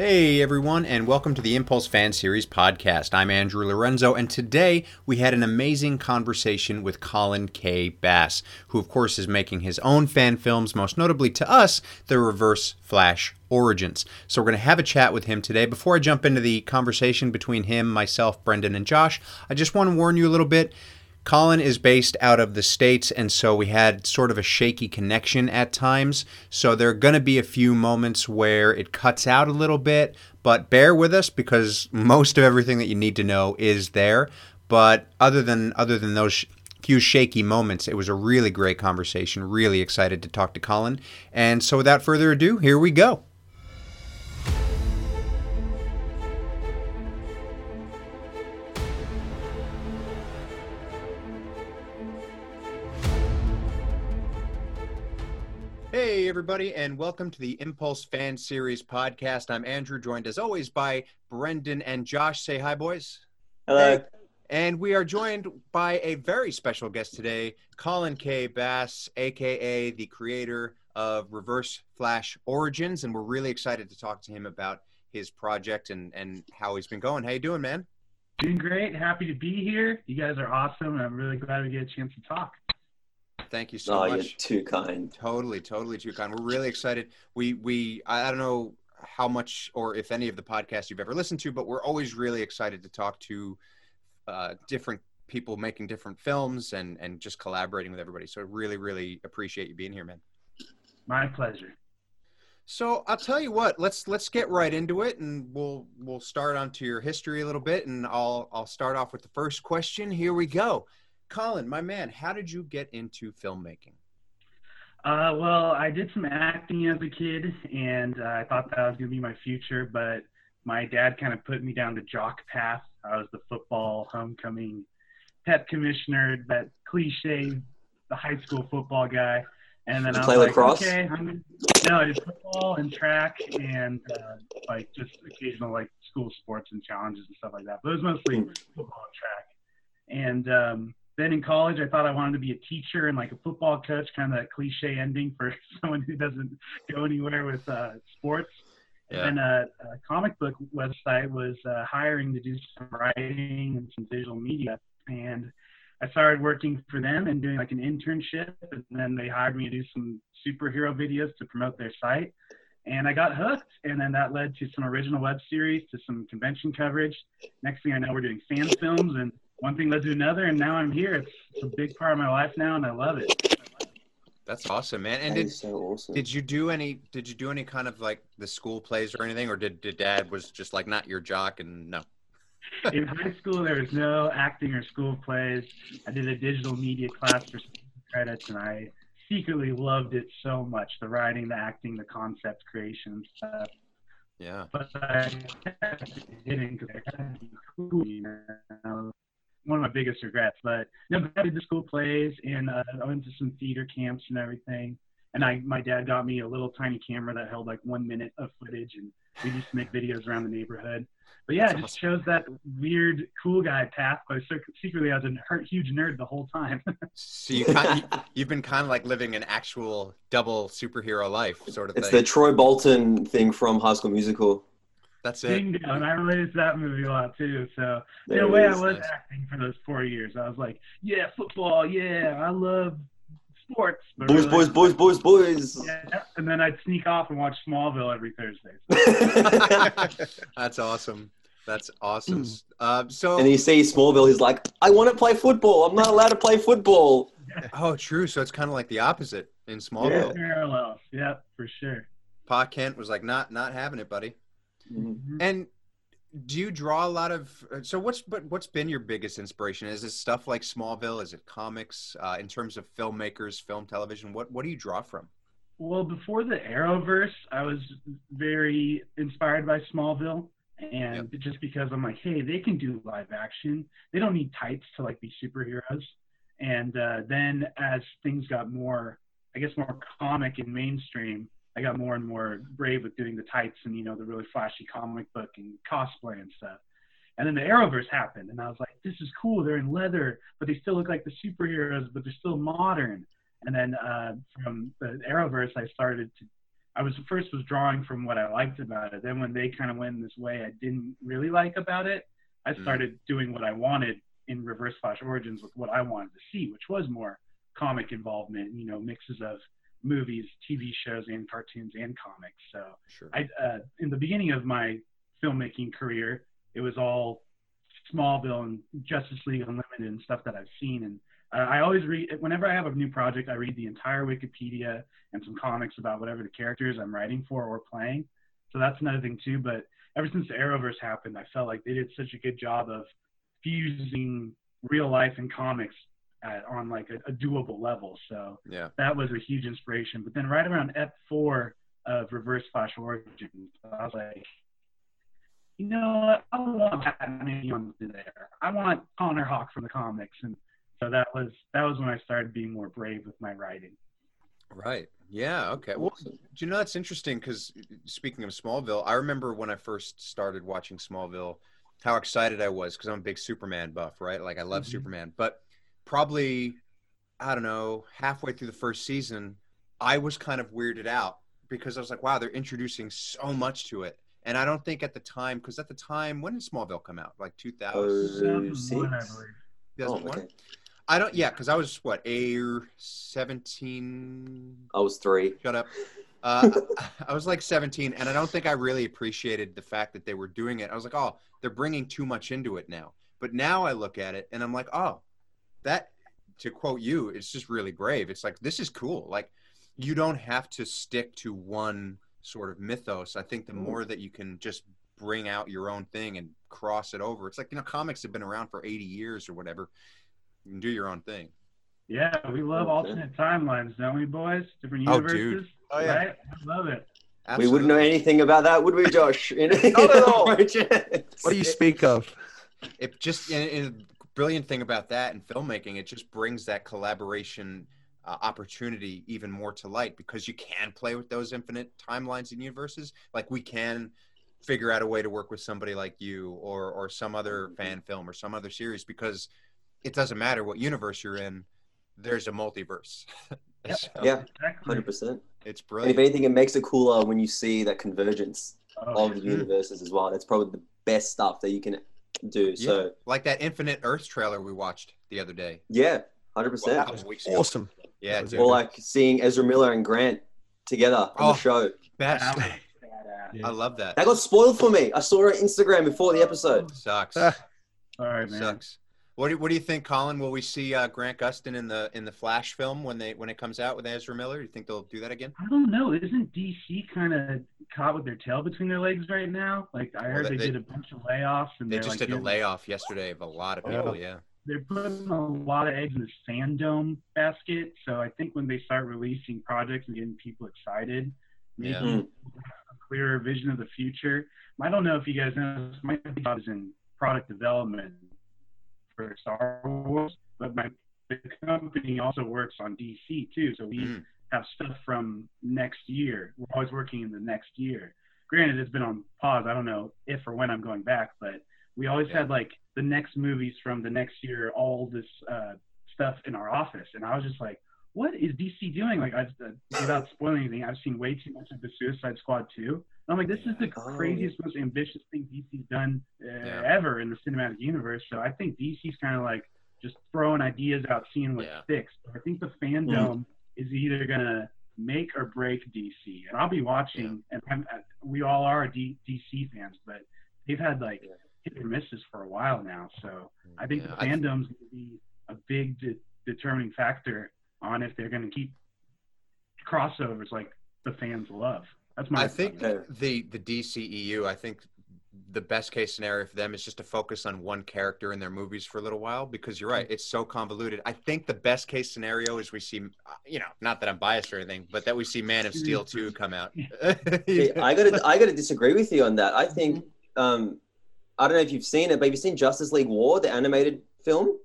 Hey everyone, and welcome to the Impulse Fan Series podcast. I'm Andrew Lorenzo, and today we had an amazing conversation with Colin K. Bass, who, of course, is making his own fan films, most notably to us, the Reverse Flash Origins. So, we're going to have a chat with him today. Before I jump into the conversation between him, myself, Brendan, and Josh, I just want to warn you a little bit. Colin is based out of the States, and so we had sort of a shaky connection at times. So there are going to be a few moments where it cuts out a little bit, but bear with us because most of everything that you need to know is there. But other than other than those few shaky moments, it was a really great conversation. Really excited to talk to Colin. And so without further ado, here we go. Hey, everybody, and welcome to the Impulse Fan Series podcast. I'm Andrew, joined as always by Brendan and Josh. Say hi, boys. Hello. Hey. And we are joined by a very special guest today, Colin K. Bass, aka the creator of Reverse Flash Origins, and we're really excited to talk to him about his project and and how he's been going. How you doing, man? Doing great. Happy to be here. You guys are awesome, I'm really glad we get a chance to talk. Thank you so much. oh, much. you're too kind. Totally, totally too kind. We're really excited. We we I don't know how much or if any of the podcasts you've ever listened to, but we're always really excited to talk to uh, different people making different films and and just collaborating with everybody. So really, really appreciate you being here, man. My pleasure. So I'll tell you what. Let's let's get right into it, and we'll we'll start onto your history a little bit, and I'll I'll start off with the first question. Here we go. Colin, my man, how did you get into filmmaking? Uh, well, I did some acting as a kid, and uh, I thought that was going to be my future. But my dad kind of put me down the jock path. I was the football homecoming pet commissioner, that cliche, the high school football guy. And then Did I you was play like, lacrosse? okay, I'm no, I did football and track and uh, like just occasional like school sports and challenges and stuff like that. But it was mostly Hmm. football and track. And um, then in college, I thought I wanted to be a teacher and like a football coach, kind of that cliche ending for someone who doesn't go anywhere with uh, sports. Yeah. And a, a comic book website was uh, hiring to do some writing and some visual media. And I started working for them and doing like an internship. And then they hired me to do some superhero videos to promote their site. And I got hooked. And then that led to some original web series, to some convention coverage. Next thing I know, we're doing fan films. And one thing led to another. And now I'm here. It's, it's a big part of my life now. And I love it. That's awesome, man. And That did so awesome. Did you do any? Did you do any kind of like the school plays or anything, or did, did Dad was just like not your jock and no? in high school there was no acting or school plays i did a digital media class for credits and i secretly loved it so much the writing the acting the concept creation stuff Yeah. but i didn't because i kind of cool you know one of my biggest regrets but no but i did the school plays and uh, i went to some theater camps and everything and I, my dad got me a little tiny camera that held like one minute of footage, and we used to make videos around the neighborhood. But yeah, That's it just shows that weird cool guy path. But secretly, I was a ner- huge nerd the whole time. So you kind you, you've been kind of like living an actual double superhero life sort of It's thing. the Troy Bolton thing from High School Musical. That's it. Bingo, and I related to that movie a lot too. So in There a it way, I was Nice. acting for those four years. I was like, yeah, football, yeah, I love sports. but Boys, really- boys, boys, boys, boys. Yeah, and then I'd sneak off and watch Smallville every Thursday. That's awesome. That's awesome. Uh, so and he sees Smallville, he's like, I want to play football. I'm not allowed to play football. oh, true. So it's kind of like the opposite in Smallville. Parallels, yeah, for sure. Pa Kent was like not not having it, buddy. Mhm. And do you draw a lot of? uh, So what's but what's been your biggest inspiration? Is it stuff like Smallville? Is it comics? Uh, in terms of filmmakers, film, television, what what do you draw from? Well, before the Arrowverse, I was very inspired by Smallville, and just because I'm like, hey, they can do live action. They don't need tights to like be superheroes. And uh, then as things got more, I guess, more comic and mainstream, I got more and more brave with doing the tights and you know the really flashy comic book and cosplay and stuff. And then the Arrowverse happened, and I was like, this is cool. They're in leather, but they still look like the superheroes, but they're still modern. And then uh, from the Arrowverse, I started to I was first was drawing from what I liked about it. Then when they kind of went in this way I didn't really like about it, I Mm. started doing what I wanted in Reverse Flash Origins with what I wanted to see, which was more comic involvement. You know, mixes of movies, TV shows, and cartoons and comics. So Sure. I uh, in the beginning of my filmmaking career, it was all Smallville and Justice League Unlimited and stuff that I've seen. And uh, I always read whenever I have a new project, I read the entire Wikipedia and some comics about whatever the characters I'm writing for or playing. So that's another thing too. But ever since the Arrowverse happened, I felt like they did such a good job of fusing real life and comics at, on like a, a doable level. So yeah. that was a huge inspiration. But then right around F4 of Reverse Flash Origins, I was like, you know what? I don't want Batman Young there. I want Connor Hawke from the comics, and so that was that was when I started being more brave with my writing. Right. Yeah. Okay. Well, do you know that's interesting? Because speaking of Smallville, I remember when I first started watching Smallville, how excited I was because I'm a big Superman buff, right? Like I love Mhm. Superman, but probably I don't know halfway through the first season, I was kind of weirded out because I was like, wow, they're introducing so much to it. And I don't think at the time, because at the time, when did Smallville come out? Like 2000, Oh, 2001, I. Oh, okay. I don't, yeah, because I was what, a 17, I was three. Shut up. Uh, I was like 17, and I don't think I really appreciated the fact that they were doing it. I was like, oh, they're bringing too much into it now. But now I look at it and I'm like, oh, that, to quote you, it's just really brave. It's like, this is cool. Like, you don't have to stick to one sort of mythos. I think the mm. more that you can just bring out your own thing and cross it over, it's like, you know, comics have been around for 80 years or whatever. You can do your own thing. Yeah, we love Okay. alternate timelines, don't we, boys? Different Oh, universes. dude. Oh, yeah. Right? I love it. We wouldn't know anything about that, would we, Josh? Not at all. What do you speak of? it just and, and the brilliant thing about that in filmmaking it just brings that collaboration uh, opportunity even more to light because you can play with those infinite timelines and universes like we can figure out a way to work with somebody like you or or some other fan film or some other series because it doesn't matter what universe you're in there's a multiverse Yep. So Yeah, Exactly. hundred percent. it's And if anything, it makes it cooler when you see that convergence Oh, of the universes as well. That's probably the best stuff that you can do. So like that infinite earth trailer we watched the other day yeah, hundred well, that percent. was. Awesome. yeah That was dude. Or like seeing Ezra Miller and Grant together on Oh. the show. best that was badass. i love that That got spoiled for me. I saw it on Instagram before the episode. sucks ah. All right, man. Sucks. What do, what do you think, Colin? Will we see uh, Grant Gustin in the in the Flash film when they when it comes out with Ezra Miller? Do you think they'll do that again? I don't know. Isn't DC kind of caught with their tail between their legs right now? Like I heard they- they, they- did a bunch of layoffs, and They just like did a layoff yesterday of a lot of Oh. people. Yeah. They're putting a lot of eggs in this fandom basket. So I think when they start releasing projects and getting people excited, maybe Yeah. Mm. a clearer vision of the future. I don't know if you guys know, my job is in product development for Star Wars, but my the company also works on DC too. So we Mm. have stuff from next year. We're always working in the next year. Granted, it's been on pause. I don't know if or when I'm going back, but we always Yeah. had like the next movies from the next year, all this uh, stuff in our office, and I was just like, "What is DC doing?" Like, I, uh, without spoiling anything, I've seen way too much of the Suicide Squad 2. And I'm like, this is the Oh, craziest, most ambitious thing DC's done uh, Yeah. ever in the cinematic universe. So I think DC's kind of like just throwing ideas out, seeing what Yeah. sticks. But I think the fandom is either gonna make or break DC, and I'll be watching. And I'm, uh, we all are D- DC fans, but they've had like Yeah. hit or misses for a while now. So I think Yeah, the I th- fandom's going to be a big de- determining factor on if they're going to keep crossovers like the fans love. That's my. I think Okay. the the DCEU. I think the best case scenario for them is just to focus on one character in their movies for a little while because you're right, it's so convoluted. I think the best case scenario is we see, uh, you know, not that I'm biased or anything, but that we see Man of Steel two come out. See, I gotta I gotta disagree with you on that. I think um, I don't know if you've seen it, but have you seen Justice League War, the animated film?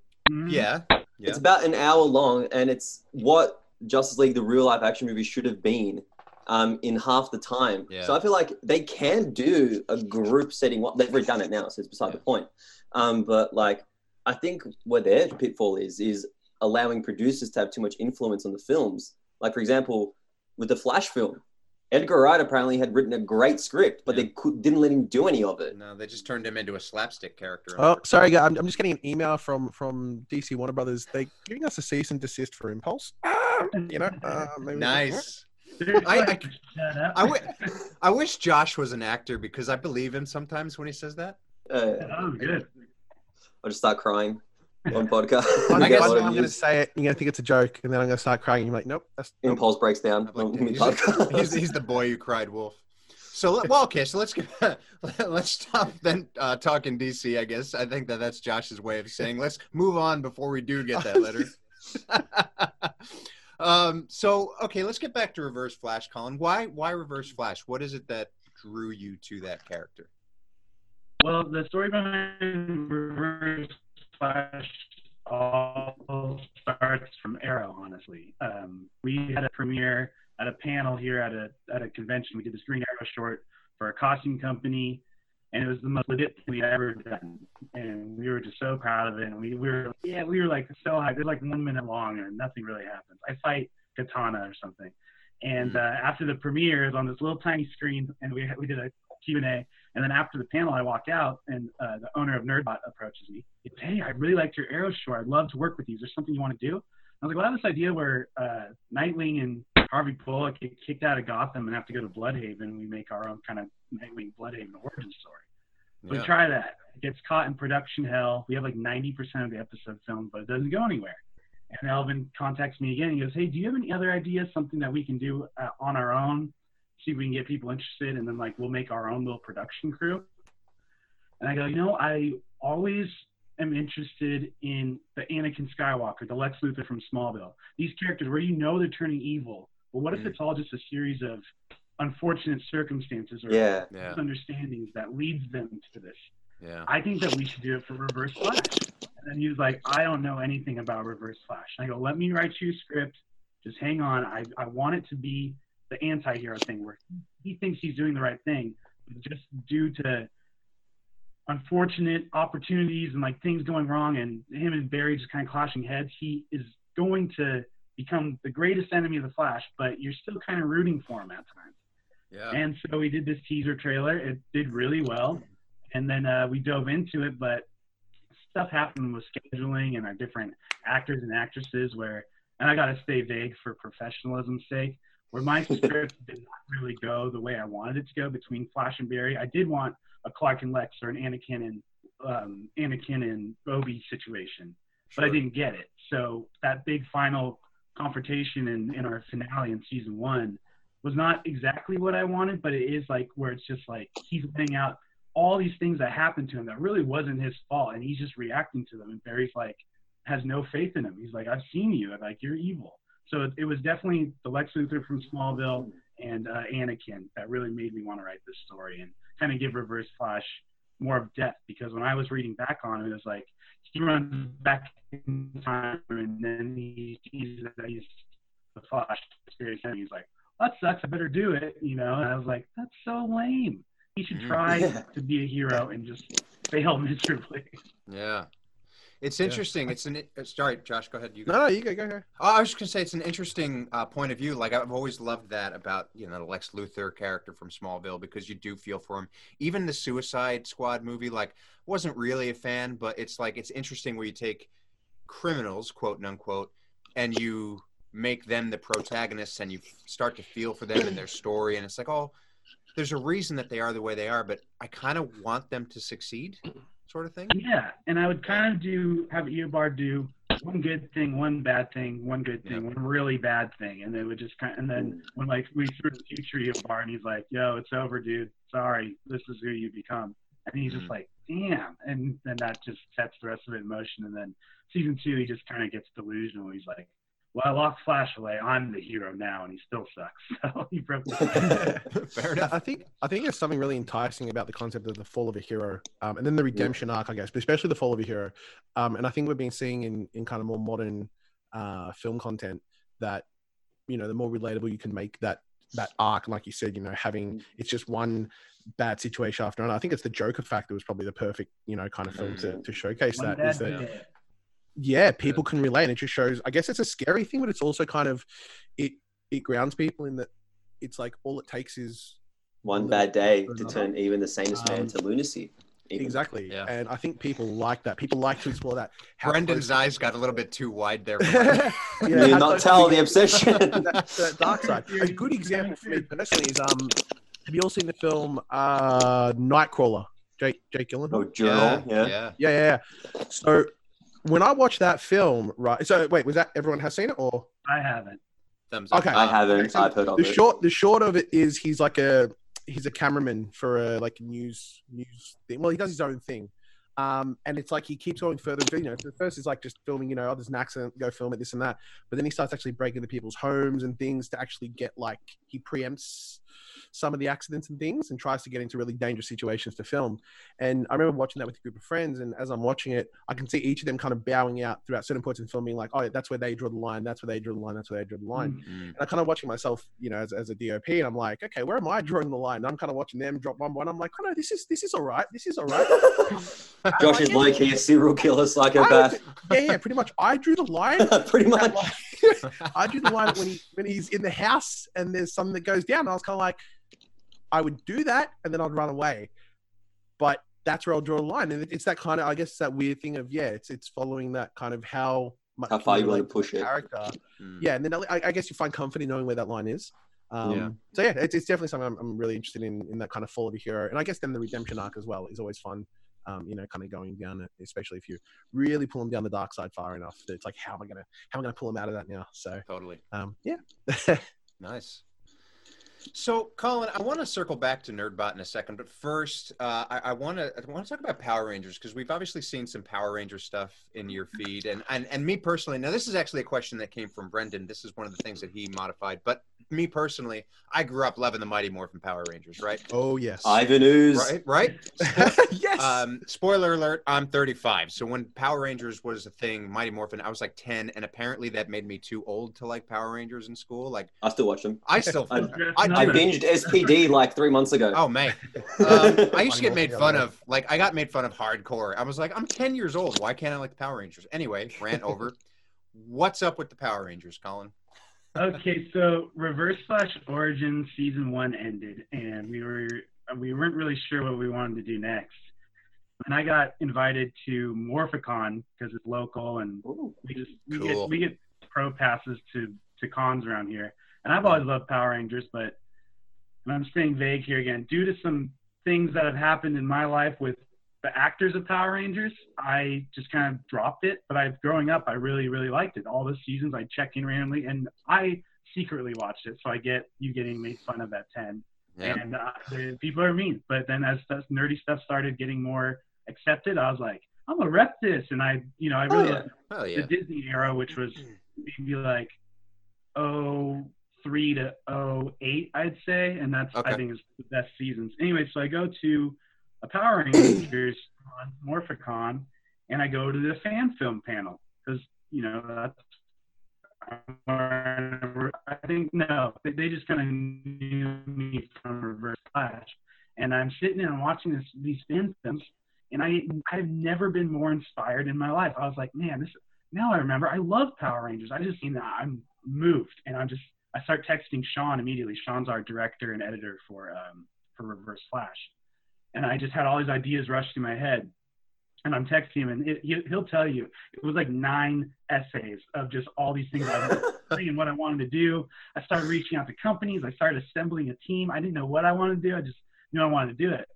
Yeah, yeah. It's about an hour long, and it's what Justice League, the real life action movie, should have been um, in half the time. Yeah. So I feel like they can do a group setting. What they've redone it now, so it's beside Yeah. the point. Um, but like, I think where their pitfall is is allowing producers to have too much influence on the films. Like for example, with the Flash film, Edgar Wright apparently had written a great script, but yeah. they could, didn't let him do any of it. No, they just turned him into a slapstick character. Oh, sorry, I'm, I'm just getting an email from from DC Warner Brothers. They're giving us a cease and desist for Impulse. Ah, you know, uh, nice. I, I, I, w- I wish Josh was an actor because I believe him sometimes when he says that. Uh, oh, good. I'll just start crying on podcast. I guess I'm going to say it. You're going to think it's a joke, and then I'm going to start crying. You're like, nope. That's nope. impulse breaks down. Like, he's, he's, he's, the boy who cried wolf. So well, okay. So let's get, let's stop then uh, talking DC. I guess I think that that's Josh's way of saying let's move on before we do get that letter. Um. So okay, let's get back to Reverse Flash, Colin. Why why Reverse Flash? What is it that drew you to that character? Well, the story behind Reverse Flash all starts from Arrow, honestly. Um, we had a premiere at a panel here at a at a convention. We did this Green Arrow short for a costume company, and it was the most legit thing we'd ever done. And we were just so proud of it. And we, we were yeah, we were like so high. It was like one minute long, and nothing really happens. I fight Katana or something. And mm. uh, after the premiere, is on this little tiny screen, and we we did a Q and A. And then after the panel, I walked out, and uh, the owner of Nerdbot approaches me. Goes, hey, I really liked your Arrow show. I'd love to work with you. Is there something you want to do? I was like, well, I have this idea where uh, Nightwing and Harvey Bullock get kicked out of Gotham and have to go to Blüdhaven, We make our own kind of Nightwing Blüdhaven origin story. Yeah. We try that. It gets caught in production hell. We have like 90% of the episode filmed, but it doesn't go anywhere. And Elvin contacts me again. He goes, hey, do you have any other ideas, something that we can do uh, on our own? see if we can get people interested, and then like we'll make our own little production crew. And I go, you know, I always am interested in the Anakin Skywalker, the Lex Luthor from Smallville. These characters where you know they're turning evil, but what if mm. it's all just a series of unfortunate circumstances or yeah. misunderstandings that leads them to this? Yeah. I think that we should do it for Reverse Flash. And then he was like, I don't know anything about Reverse Flash. And I go, let me write you a script. Just hang on. I, I want it to be the anti-hero thing where he thinks he's doing the right thing, but just due to unfortunate opportunities and like things going wrong and him and Barry just kind of clashing heads, he is going to become the greatest enemy of the Flash, but you're still kind of rooting for him at times. Yeah. And so we did this teaser trailer. It did really well. And then uh, we dove into it, but stuff happened with scheduling and our different actors and actresses where, and I got to stay vague for professionalism's sake, where my script did not really go the way I wanted it to go between Flash and Barry. I did want a Clark and Lex or an Anakin and um, Anakin and Obi situation, but I didn't get it. So that big final confrontation in, in our finale in season one was not exactly what I wanted, but it is like where it's just like he's laying out all these things that happened to him that really wasn't his fault, and he's just reacting to them. And Barry's like has no faith in him. He's like, I've seen you, like you're evil. So it, it was definitely the Lex Luthor from Smallville and uh, Anakin that really made me want to write this story and kind of give Reverse Flash more of death because when I was reading back on it, it was like he runs back in time and then he sees that he's the Flash experience and he's like, that sucks. I better do it, you know. And I was like, that's so lame. He should mm-hmm. try yeah. to be a hero and just fail miserably. Yeah. It's interesting. Yeah. It's an uh, sorry, Josh. Go ahead. You go. No, no, you go. Go ahead. Oh, I was just gonna say it's an interesting uh, point of view. Like I've always loved that about you know the Lex Luthor character from Smallville because you do feel for him. Even the Suicide Squad movie, like wasn't really a fan, but it's like it's interesting where you take criminals, quote unquote, and you make them the protagonists and you start to feel for them and their story and it's like oh there's a reason that they are the way they are but i kind of want them to succeed sort of thing? Yeah, and I would kind of do have Eobard do one good thing, one bad thing, one good thing, one really bad thing, and they would just kind. Of, and then when like we threw the future Eobard, and he's like, "Yo, it's over, dude. Sorry, this is who you become." And he's just mm-hmm. like, "Damn!" And then that just sets the rest of it in motion. And then season two, he just kind of gets delusional. He's like, well, I locked Flash away. I'm the hero now, and he still sucks. So he broke the Fair enough. I think I think there's something really enticing about the concept of the fall of a hero, um, and then the redemption yeah. arc, I guess, but especially the fall of a hero. Um, and I think we've been seeing in in kind of more modern uh, film content that you know the more relatable you can make that that arc, like you said, you know, having mm. it's just one bad situation after another. I think it's the Joker factor was probably the perfect, you know, kind of film to, to showcase one that. Is that yeah, people can relate. And it just shows. I guess it's a scary thing, but it's also kind of it it grounds people in that it's like all it takes is one bad day to turn even the sanest man um, to lunacy. Even. Exactly. Yeah. And I think people like that. People like to explore that. How Brendan's close... eyes got a little bit too wide there. yeah, you not tell the obsession. that, that dark side. A good example for me personally is um have you all seen the film uh Nightcrawler? Jake Jake Gyllenhaal. Oh, Journal. Yeah. Yeah. yeah. yeah. Yeah. So when I watched that film, right? So wait, was that everyone has seen it or? I haven't. Thumbs up. Okay. I haven't. So I've heard of the it. short. The short of it is he's like a he's a cameraman for a like news news thing. Well, he does his own thing. Um, and it's like he keeps going further. You know, the first is like just filming, you know, oh, there's an accident, go film it, this and that. But then he starts actually breaking into people's homes and things to actually get like he preempts some of the accidents and things and tries to get into really dangerous situations to film. And I remember watching that with a group of friends. And as I'm watching it, I can see each of them kind of bowing out throughout certain points in filming, like, oh, that's where they draw the line. That's where they draw the line. That's where they draw the line. Mm-hmm. And I kind of watching myself, you know, as, as a DOP, and I'm like, okay, where am I drawing the line? And I'm kind of watching them drop one by one. I'm like, oh no, this is this is all right. This is all right. Josh is like he a serial killer psychopath. Yeah, yeah, pretty much. I drew the line. pretty much. I drew the line when he when he's in the house and there's something that goes down. I was kind of like, I would do that and then I'd run away. But that's where I'll draw the line. And it's that kind of, I guess, that weird thing of, yeah, it's it's following that kind of how much how far you want to push character. it. Mm. Yeah. And then I, I, guess you find comfort in knowing where that line is. Um, yeah. So yeah, it's, it's definitely something I'm, I'm, really interested in, in that kind of fall of a hero. And I guess then the redemption arc as well is always fun. Um, you know, kind of going down especially if you really pull them down the dark side far enough. It's like, how am I gonna, how am I gonna pull them out of that now? So totally. Um, yeah. nice. So, Colin, I want to circle back to Nerdbot in a second, but first, uh, I, I want to I want to talk about Power Rangers because we've obviously seen some Power Ranger stuff in your feed, and, and and me personally. Now, this is actually a question that came from Brendan. This is one of the things that he modified, but me personally, I grew up loving the Mighty Morphin Power Rangers, right? Oh yes, Ivan Ooze, right? Right? yes. Um, spoiler alert: I'm 35. So when Power Rangers was a thing, Mighty Morphin, I was like 10, and apparently that made me too old to like Power Rangers in school. Like I still watch them. I still. I, I, I binged SPD like three months ago. Oh man, um, I used to get made fun of. Like I got made fun of hardcore. I was like, I'm 10 years old. Why can't I like the Power Rangers? Anyway, rant over. What's up with the Power Rangers, Colin? Okay, so Reverse Flash Origins season one ended, and we were we weren't really sure what we wanted to do next. And I got invited to Morphicon because it's local, and Ooh, we just we cool. get we get pro passes to to cons around here. And I've always loved Power Rangers, but and I'm staying vague here again, due to some things that have happened in my life with the actors of Power Rangers, I just kind of dropped it. But I, growing up, I really, really liked it. All the seasons, I check in randomly, and I secretly watched it, so I get you getting made fun of at ten. Yep. And uh, people are mean. But then as nerdy stuff started getting more accepted, I was like, I'm gonna rep this, and I, you know, I really oh, yeah. yeah. the Disney era, which was maybe like oh three to oh eight, I'd say, and that's okay. I think is the best seasons. Anyway, so I go to a Power Rangers on Morphicon, and I go to the fan film panel because you know that's. I think no, they just kind of knew me from Reverse Flash, and I'm sitting and watching this these fan films, and I I've never been more inspired in my life. I was like, man, this now I remember I love Power Rangers. I just seen that I'm moved, and I'm just I start texting Sean immediately. Sean's our director and editor for um, for Reverse Flash, and I just had all these ideas rush through my head. And I'm texting him, and it, he, will tell you it was like nine essays of just all these things I was and what I wanted to do. I started reaching out to companies. I started assembling a team. I didn't know what I wanted to do. I just knew I wanted to do it.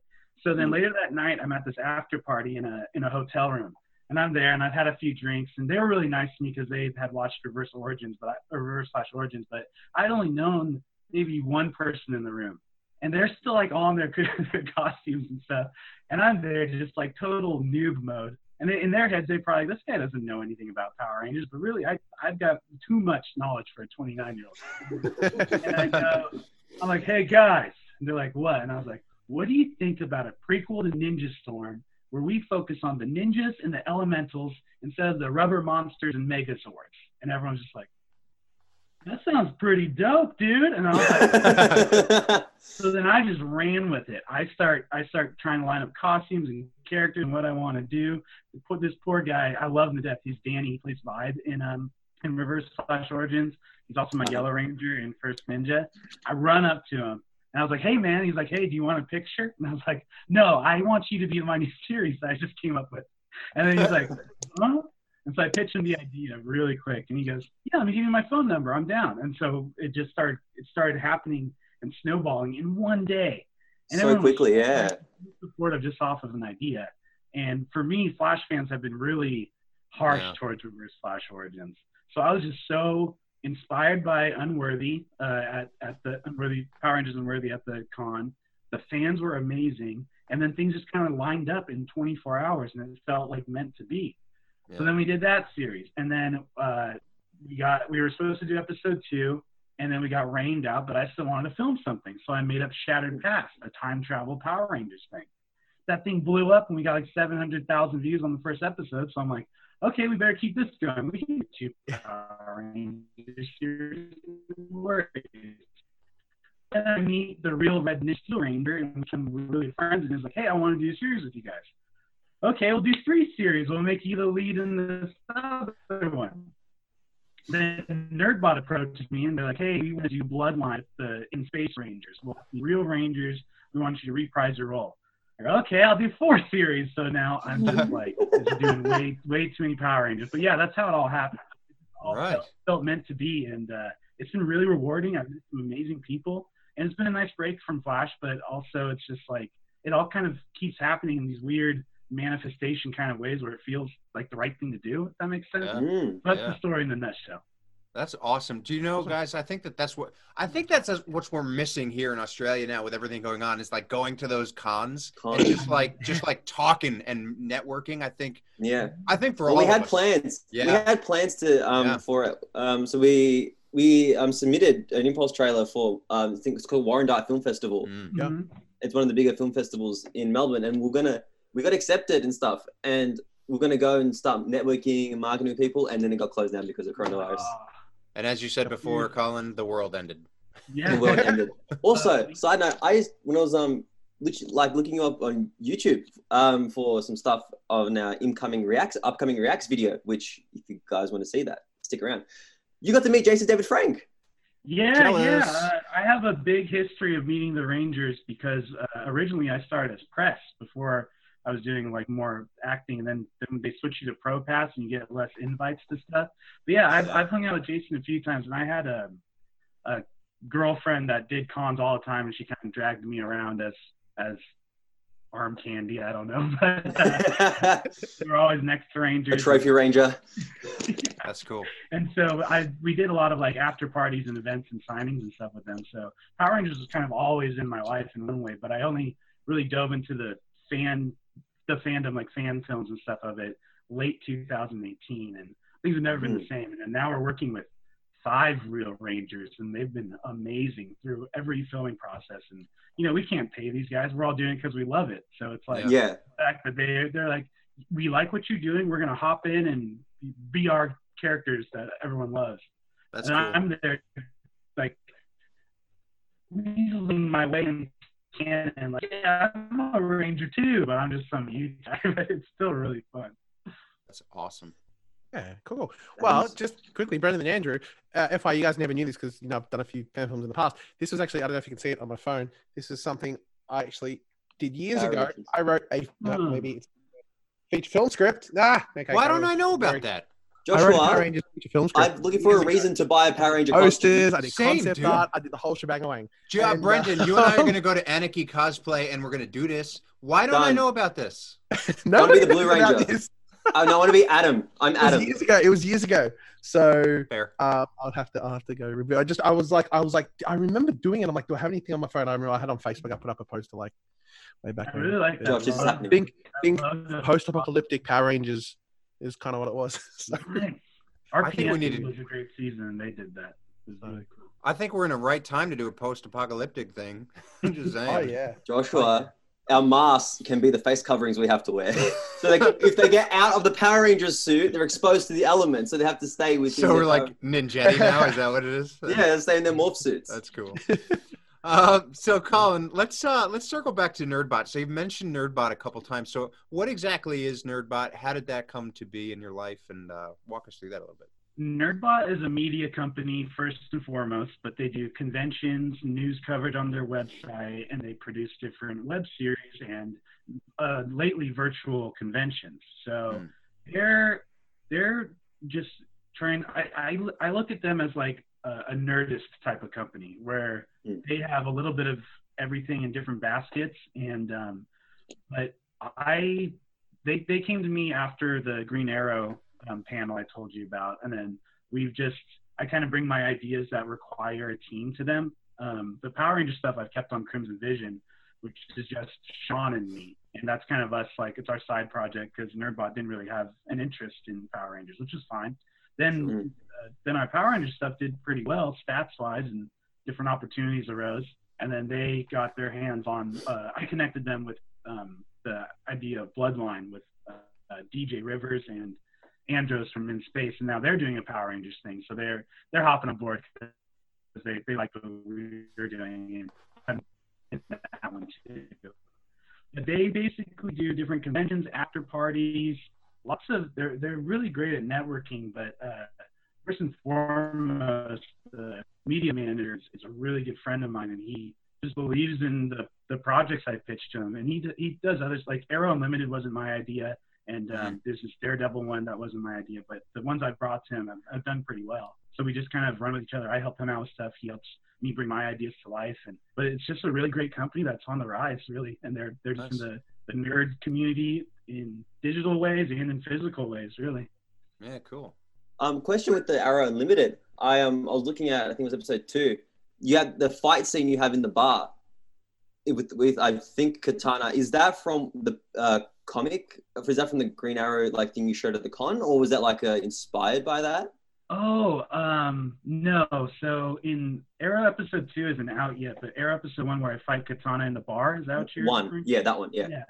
So then hmm. later that night, I'm at this after party in a in a hotel room, and I'm there, and I've had a few drinks, and they were really nice to me because they had watched Reverse Origins, but I, Reverse Flash Origins, but I'd only known maybe one person in the room, and they're still like all in their, their costumes and stuff, and I'm there just like total noob mode. And they, in their heads, they probably this guy doesn't know anything about Power Rangers, but really, I I've got too much knowledge for a 29 year old. I go, I'm like, hey guys, and they're like, what? And I was like, what do you think about a prequel to Ninja Storm where we focus on the ninjas and the elementals instead of the rubber monsters and megazords. And everyone's just like, that sounds pretty dope, dude. And I was like, so then I just ran with it. I start, I start trying to line up costumes and characters and what I want to do. Put this poor guy, I love him to death. He's Danny. He plays Vibe in um in Reverse Flash Origins. He's also my Yellow Ranger in First Ninja. I run up to him and I was like, "Hey, man." He's like, "Hey, do you want a picture?" And I was like, "No, I want you to be in my new series that I just came up with." And then he's like, "Huh?" And so I pitched him the idea really quick, and he goes, "Yeah, let me give you my phone number. I'm down." And so it just started. It started happening and snowballing in one day. And so quickly, yeah. Supportive just off of an idea. And for me, Flash fans have been really harsh yeah. towards Reverse Flash Origins. So I was just so inspired by Unworthy uh, at, at the Unworthy Power Rangers Unworthy at the con. The fans were amazing, and then things just kind of lined up in 24 hours, and it felt like meant to be. Yeah. So then we did that series, and then uh, we got we were supposed to do episode two, and then we got rained out, but I still wanted to film something, so I made up Shattered Past, a time travel Power Rangers thing. That thing blew up, and we got like 700,000 views on the first episode. So I'm like, okay, we better keep this going. We can do Power Rangers series. And I meet the real Red Ninja Ranger, and we become really friends, and he's like, hey, I want to do a series with you guys. Okay, we'll do three series. We'll make you the lead in this other one. Then Nerdbot approaches me and they're like, "Hey, we want to do Bloodline the in Space Rangers. Well, real Rangers. We want you to reprise your role." Go, okay, I'll do four series. So now I'm just like just doing way way too many Power Rangers. But yeah, that's how it all happened. all right. felt, felt, meant to be, and uh, it's been really rewarding. I've met some amazing people, and it's been a nice break from Flash. But also, it's just like it all kind of keeps happening in these weird manifestation kind of ways where it feels like the right thing to do. If that makes sense. Yeah. Mm, that's yeah. the story in the nutshell. That's awesome. Do you know, guys? I think that that's what I think that's what's we're missing here in Australia now with everything going on. Is like going to those cons, cons. and just like just like talking and networking. I think. Yeah. I think for well, all we had us, plans. Yeah. We had plans to um yeah. for it. Um, so we we um submitted an impulse trailer for um I think it's called Warrandyte Film Festival. Mm. Yeah. Mm-hmm. It's one of the bigger film festivals in Melbourne, and we're gonna we got accepted and stuff, and we're gonna go and start networking and marketing with people, and then it got closed down because of coronavirus. Ah. And as you said before, Colin, the world ended. Yeah. The world ended. Also, side note, I used, when I was um like looking you up on YouTube um for some stuff on our incoming reacts upcoming reacts video, which if you guys want to see that, stick around. You got to meet Jason David Frank. Yeah, yeah. Uh, I have a big history of meeting the Rangers because uh, originally I started as press before I was doing like more acting, and then, then they switch you to Pro Pass and you get less invites to stuff. But yeah, I've, I've hung out with Jason a few times, and I had a, a girlfriend that did cons all the time, and she kind of dragged me around as as arm candy. I don't know, but uh, we were always next to Rangers. A trophy ranger. yeah. That's cool. And so I we did a lot of like after parties and events and signings and stuff with them. So Power Rangers was kind of always in my life in one way, but I only really dove into the fan the fandom, like fan films and stuff of it, late 2018, and things have never been the mm. same. And now we're working with five real Rangers, and they've been amazing through every filming process. And you know, we can't pay these guys; we're all doing it because we love it. So it's like, yeah, the fact that they they're like, we like what you're doing, we're gonna hop in and be our characters that everyone loves. That's and cool. I'm there, like, weaseling my way in canon. Like, yeah, I'm a ranger too, but I'm just some youth guy. But it's still really fun. That's awesome. Yeah, cool. Well, just quickly, Brendan and Andrew, uh, FY, you guys never knew this because you know I've done a few fan films in the past. This was actually I don't know if you can see it on my phone. This is something I actually did years ago. I wrote a uh, maybe it's feature film script. Nah, okay, why don't I know about that? Joshua, Power Rangers feature film script. I'm looking for a reason to buy a Power Ranger posters. I did Same, concept dude. art. I did the whole shebang away. Yeah, and, Brendan, uh, you and I are going to go to Anarchy cosplay, and we're going to do this. Why don't Done. I know about this? no, I want to be the Blue Ranger. no, I want to be Adam. I'm Adam. years ago. It was years ago. So Fair. Uh, I'll have to. I'll have to go review. I just. I was like. I was like. I remember doing it. I'm like, do I have anything on my phone? I remember I had on Facebook. I put up a poster like way back. I really like that. Josh, this is happening. Think, think post-apocalyptic Power Rangers is kind of what it was. so. Our I think we needed was a great season, and they did that. Really cool. I think we're in a right time to do a post-apocalyptic thing. Just oh, saying. oh yeah, Joshua. Our masks can be the face coverings we have to wear. so they, if they get out of the Power Rangers suit, they're exposed to the elements, so they have to stay with. So we're like Ninja now. Is that what it is? yeah, they're staying in their morph suits. That's cool. Uh, so Colin, let's uh, let's circle back to Nerdbot. So you've mentioned Nerdbot a couple times. So what exactly is Nerdbot? How did that come to be in your life? And uh, walk us through that a little bit. Nerdbot is a media company first and foremost, but they do conventions, news coverage on their website, and they produce different web series and uh, lately virtual conventions. So Mm. they're they're just trying. I, I I look at them as like a, a nerdist type of company where Mm. they have a little bit of everything in different baskets, and um, but I they they came to me after the Green Arrow um, panel I told you about, and then we've just I kind of bring my ideas that require a team to them. Um, the Power Ranger stuff I've kept on Crimson Vision, which is just Sean and me, and that's kind of us like it's our side project because Nerdbot didn't really have an interest in Power Rangers, which is fine. Then Sure. uh, then our Power Ranger stuff did pretty well stats wise, and different opportunities arose. And then they got their hands on. Uh, I connected them with um, the idea of Bloodline with uh, uh, DJ Rivers and Andros from In Space, and now they're doing a Power Rangers thing. So they're they're hopping aboard because they they like what we're doing and that one too. But they basically do different conventions, after parties, lots of. They're they're really great at networking, but uh, first and foremost, the media manager is, is a really good friend of mine, and he just believes in the the projects I pitched to him, and he he does others like Arrow Unlimited wasn't my idea, and um, there's this Daredevil one that wasn't my idea, but the ones I brought to him have, have done pretty well. So we just kind of run with each other. I help him out with stuff, he helps me bring my ideas to life, and but it's just a really great company that's on the rise, really, and they're they're just in the the nerd community in digital ways and in physical ways, really. Yeah, cool. Um, question with the Arrow Unlimited. I um I was looking at I think it was episode two. You had the fight scene you have in the bar with with I think Katana. Is that from the uh, comic? Or is that from the Green Arrow like thing you showed at the con, or was that like uh, inspired by that? Oh, um, no. So in Arrow episode two isn't out yet, but Arrow episode one where I fight Katana in the bar, is that what you're One, referring yeah, that one, yeah. Yeah.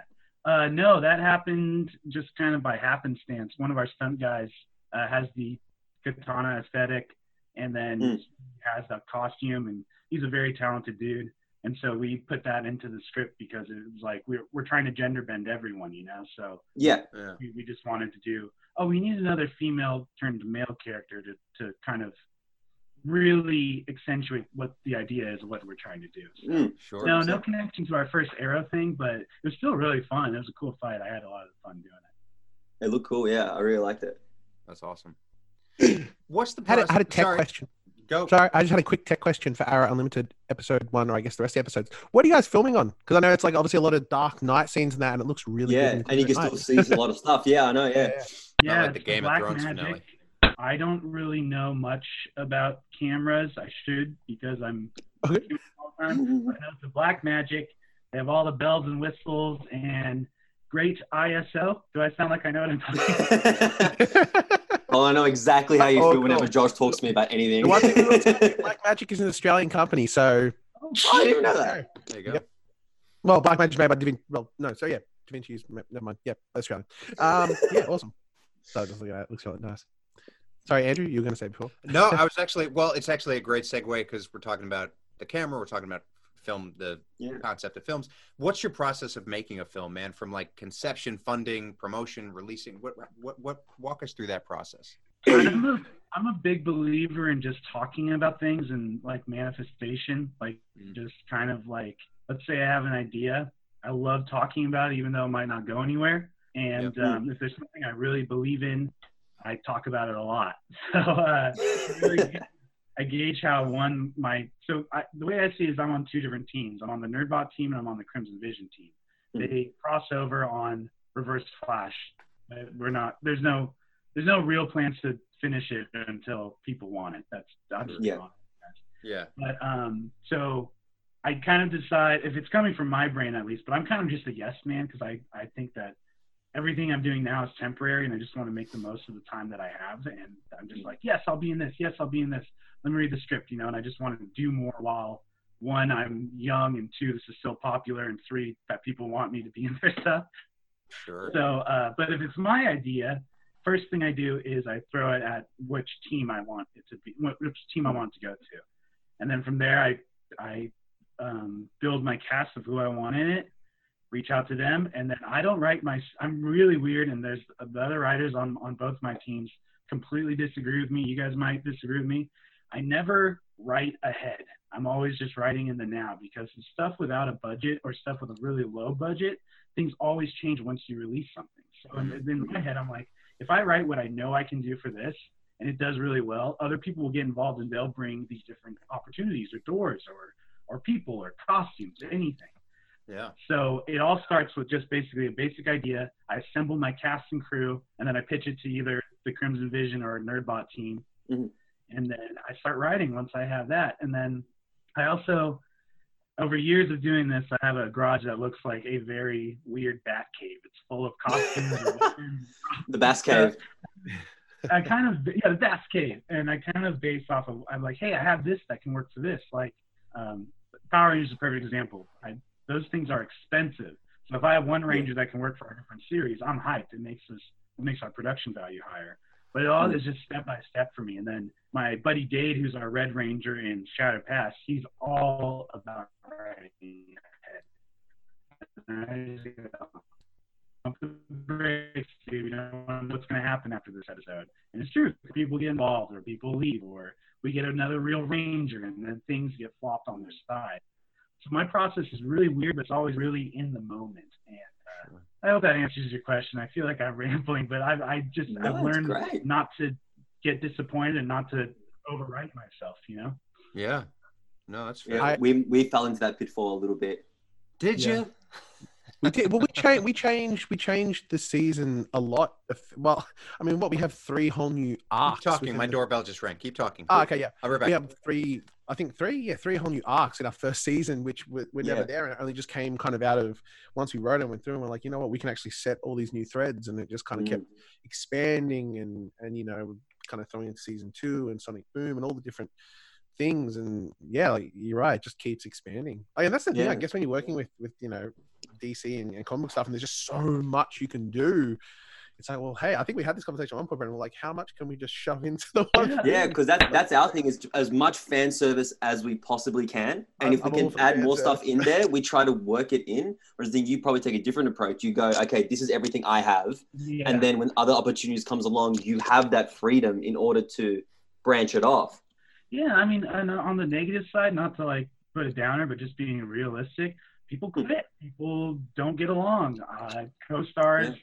Uh, no, that happened just kind of by happenstance. One of our stunt guys uh, has the katana aesthetic, and then Mm. has a costume, and he's a very talented dude. And so we put that into the script because it was like we're we're trying to gender bend everyone, you know. So Yeah, Yeah. we, we just wanted to do. Oh, we need another female turned male character to to kind of really accentuate what the idea is of what we're trying to do. So, Mm. Sure. no, no connection to our first Arrow thing, but it was still really fun. It was a cool fight. I had a lot of fun doing it. it looked cool. Yeah, I really liked it. That's awesome. What's the I had, a, I had a tech sorry, question. Go. Sorry, I just had a quick tech question for Arrow Unlimited episode one, or I guess the rest of the episodes. What are you guys filming on? Because I know it's like obviously a lot of dark night scenes and that, and it looks really yeah, good. and you can still see a lot of stuff. Yeah, I know. Yeah, Yeah, like the it's Game of Black Thrones Magic. finale. I don't really know much about cameras. I should because I'm Okay. doing it all the. I know the Black Magic. They have all the bells and whistles and great ISO. Do I sound like I know what I'm talking about? oh, I know exactly how you Oh, feel whenever cool. Josh talks to me about anything. The one thing we Black Magic is an Australian company, so Oh, I didn't know that. There you go. Yep. well, Black Magic made by Da Vinci. Well, no, so yeah, Da Vinci's. Never mind. Yeah, Australian. Um, yeah, awesome. So it looks like it looks really nice. Sorry, Andrew, you were going to say before. No, I was actually well. It's actually a great segue because we're talking about the camera. We're talking about film, the Yeah. concept of films. What's your process of making a film, man? From like conception, funding, promotion, releasing. What what what? Walk us through that process. I'm a, I'm a big believer in just talking about things and like manifestation, like Mm. just kind of like, let's say I have an idea. I love talking about it, even though it might not go anywhere. And Yep. um, if there's something I really believe in, I talk about it a lot. So uh, really, I gauge how one my so I, the way I see it is I'm on two different teams. I'm on the Nerdbot team and I'm on the Crimson Vision team. Mhm. They cross over on Reverse Flash. Uh, We're not. There's no. There's no real plans to finish it until people want it. That's I'm just Yeah. Yeah. But um, so I kind of decide if it's coming from my brain at least. But I'm kind of just a yes man because I I think that everything I'm doing now is temporary, and I just want to make the most of the time that I have. And I'm just like, yes, I'll be in this. Yes, I'll be in this. Let me read the script, you know. And I just want to do more while one, I'm young, and two, this is still popular, and three, that people want me to be in their stuff. Sure. So, uh, but if it's my idea, first thing I do is I throw it at which team I want it to be, which team I want to go to, and then from there I I um, build my cast of who I want in it, reach out to them, and then I don't write my. I'm really weird, and there's the other writers on on both my teams completely disagree with me. You guys might disagree with me. I never write ahead. I'm always just writing in the now because stuff without a budget or stuff with a really low budget, things always change once you release something. So in, in my head, I'm like, if I write what I know I can do for this and it does really well, other people will get involved and they'll bring these different opportunities or doors or or people or costumes, or anything. Yeah. So it all starts with just basically a basic idea. I assemble my cast and crew, and then I pitch it to either the Crimson Vision or a Nerdbot team, Mhm. and then I start writing once I have that. And then I also, over years of doing this, I have a garage that looks like a very weird bat cave. It's full of costumes. and. The Bass Cave. I kind of yeah, the Bass Cave, and I kind of base off of I'm like, hey, I have this that can work for this. Like um, Power Rangers is a perfect example. I, those things are expensive, so if I have one Ranger that can work for a different series, I'm hyped. It makes us it makes our production value higher. But it all hmm. is just step by step for me. And then my buddy Dade, who's our Red Ranger in Shadow Pass, he's all about writing ahead. And I just go, pump the brakes. We don't know what's going to happen after this episode. And it's true. People get involved, or people leave, or we get another real ranger, and then things get flopped on their side. So my process is really weird, but it's always really in the moment. And uh, I hope that answers your question. I feel like I'm rambling, but I've, I just No, I've learned great. not to get disappointed and not to overwrite myself. You know. Yeah. No, that's fair. Yeah, I- we we fell into that pitfall a little bit. Did Yeah. you? We did. Well, we changed. We changed. We changed the season a lot. Of, well, I mean, what we have three whole new Keep talking. My the- doorbell just rang. Keep talking. Ah, okay, yeah. I'll be right We have three. I think three. Yeah, three whole new arcs in our first season, which were, were never Yeah. there, and it only just came kind of out of once we wrote and went through, and we're like, you know what, we can actually set all these new threads, and it just kind of kept Mm. expanding and and you know kind of throwing into season two and Sonic Boom and all the different things and yeah like you're right it just keeps expanding like, and that's the thing I guess when you're working with with you know DC and, and comic stuff and there's just so much you can do it's like well hey I think we had this conversation at one point and we're like how much can we just shove into the one Yeah. Yeah, because that that's our thing is as much fan service as we possibly can, and I'm- if we I'm can add more service. stuff in there, we try to work it in. Whereas then you probably take a different approach. You go, okay, this is everything I have, Yeah. and then when other opportunities comes along, you have that freedom in order to branch it off. Yeah, I mean, and on the negative side, not to like put a downer, but just being realistic, people quit. People don't get along. Uh, co-stars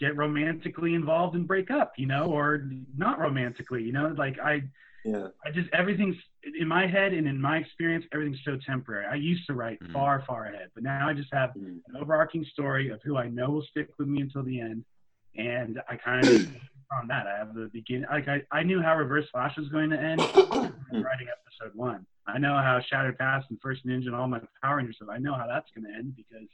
get romantically involved and break up, you know, or not romantically, you know. Like I, Yeah, I just everything's in my head and in my experience, everything's so temporary. I used to write Mhm. far, far ahead, but now I just have Mhm. an overarching story of who I know will stick with me until the end, and I kind of on that. I have the beginning. Like I, I knew how Reverse Flash was going to end writing episode one. I know how Shattered Past and First Ninja and all my Power Rangers stuff. I know how that's going to end because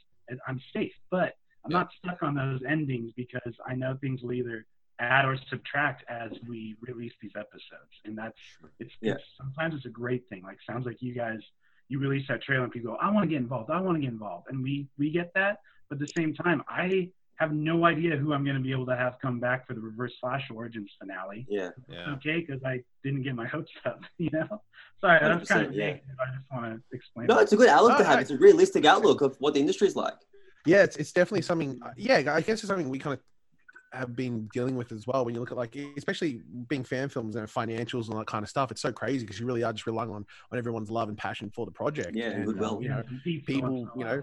I'm safe. But I'm not stuck on those endings because I know things will either add or subtract as we release these episodes, and that's it's, Yeah. it's sometimes it's a great thing. Like sounds like you guys you release that trailer and people go, I want to get involved. I want to get involved, and we we get that. But at the same time, I have no idea who I'm going to be able to have come back for the Reverse Flash Origins finale. yeah, Yeah. Okay, because I didn't get my hopes up. You know, sorry, that's kind of yeah. I just want to explain. no, that. it's a good outlook oh, to have. no. It's a realistic outlook of what the industry is like. Yeah it's, it's definitely something yeah i guess it's something we kind of have been dealing with as well when you look at like especially being fan films and financials and all that kind of stuff it's so crazy because you really are just relying on on everyone's love and passion for the project Yeah, and goodwill. um, you know people, once in a you know,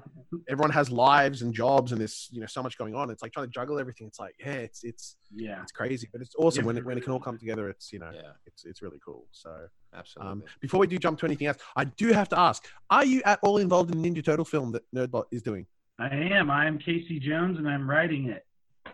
everyone has lives and jobs and there's you know so much going on it's like trying to juggle everything it's like yeah it's it's yeah. it's crazy but it's awesome Yeah, when it it when it can all come together it's you know Yeah. it's it's really cool so Absolutely. um before we do jump to anything else i do have to ask are you at all involved in the ninja turtle film that nerdbot is doing I am. I am Casey Jones, and I'm writing it.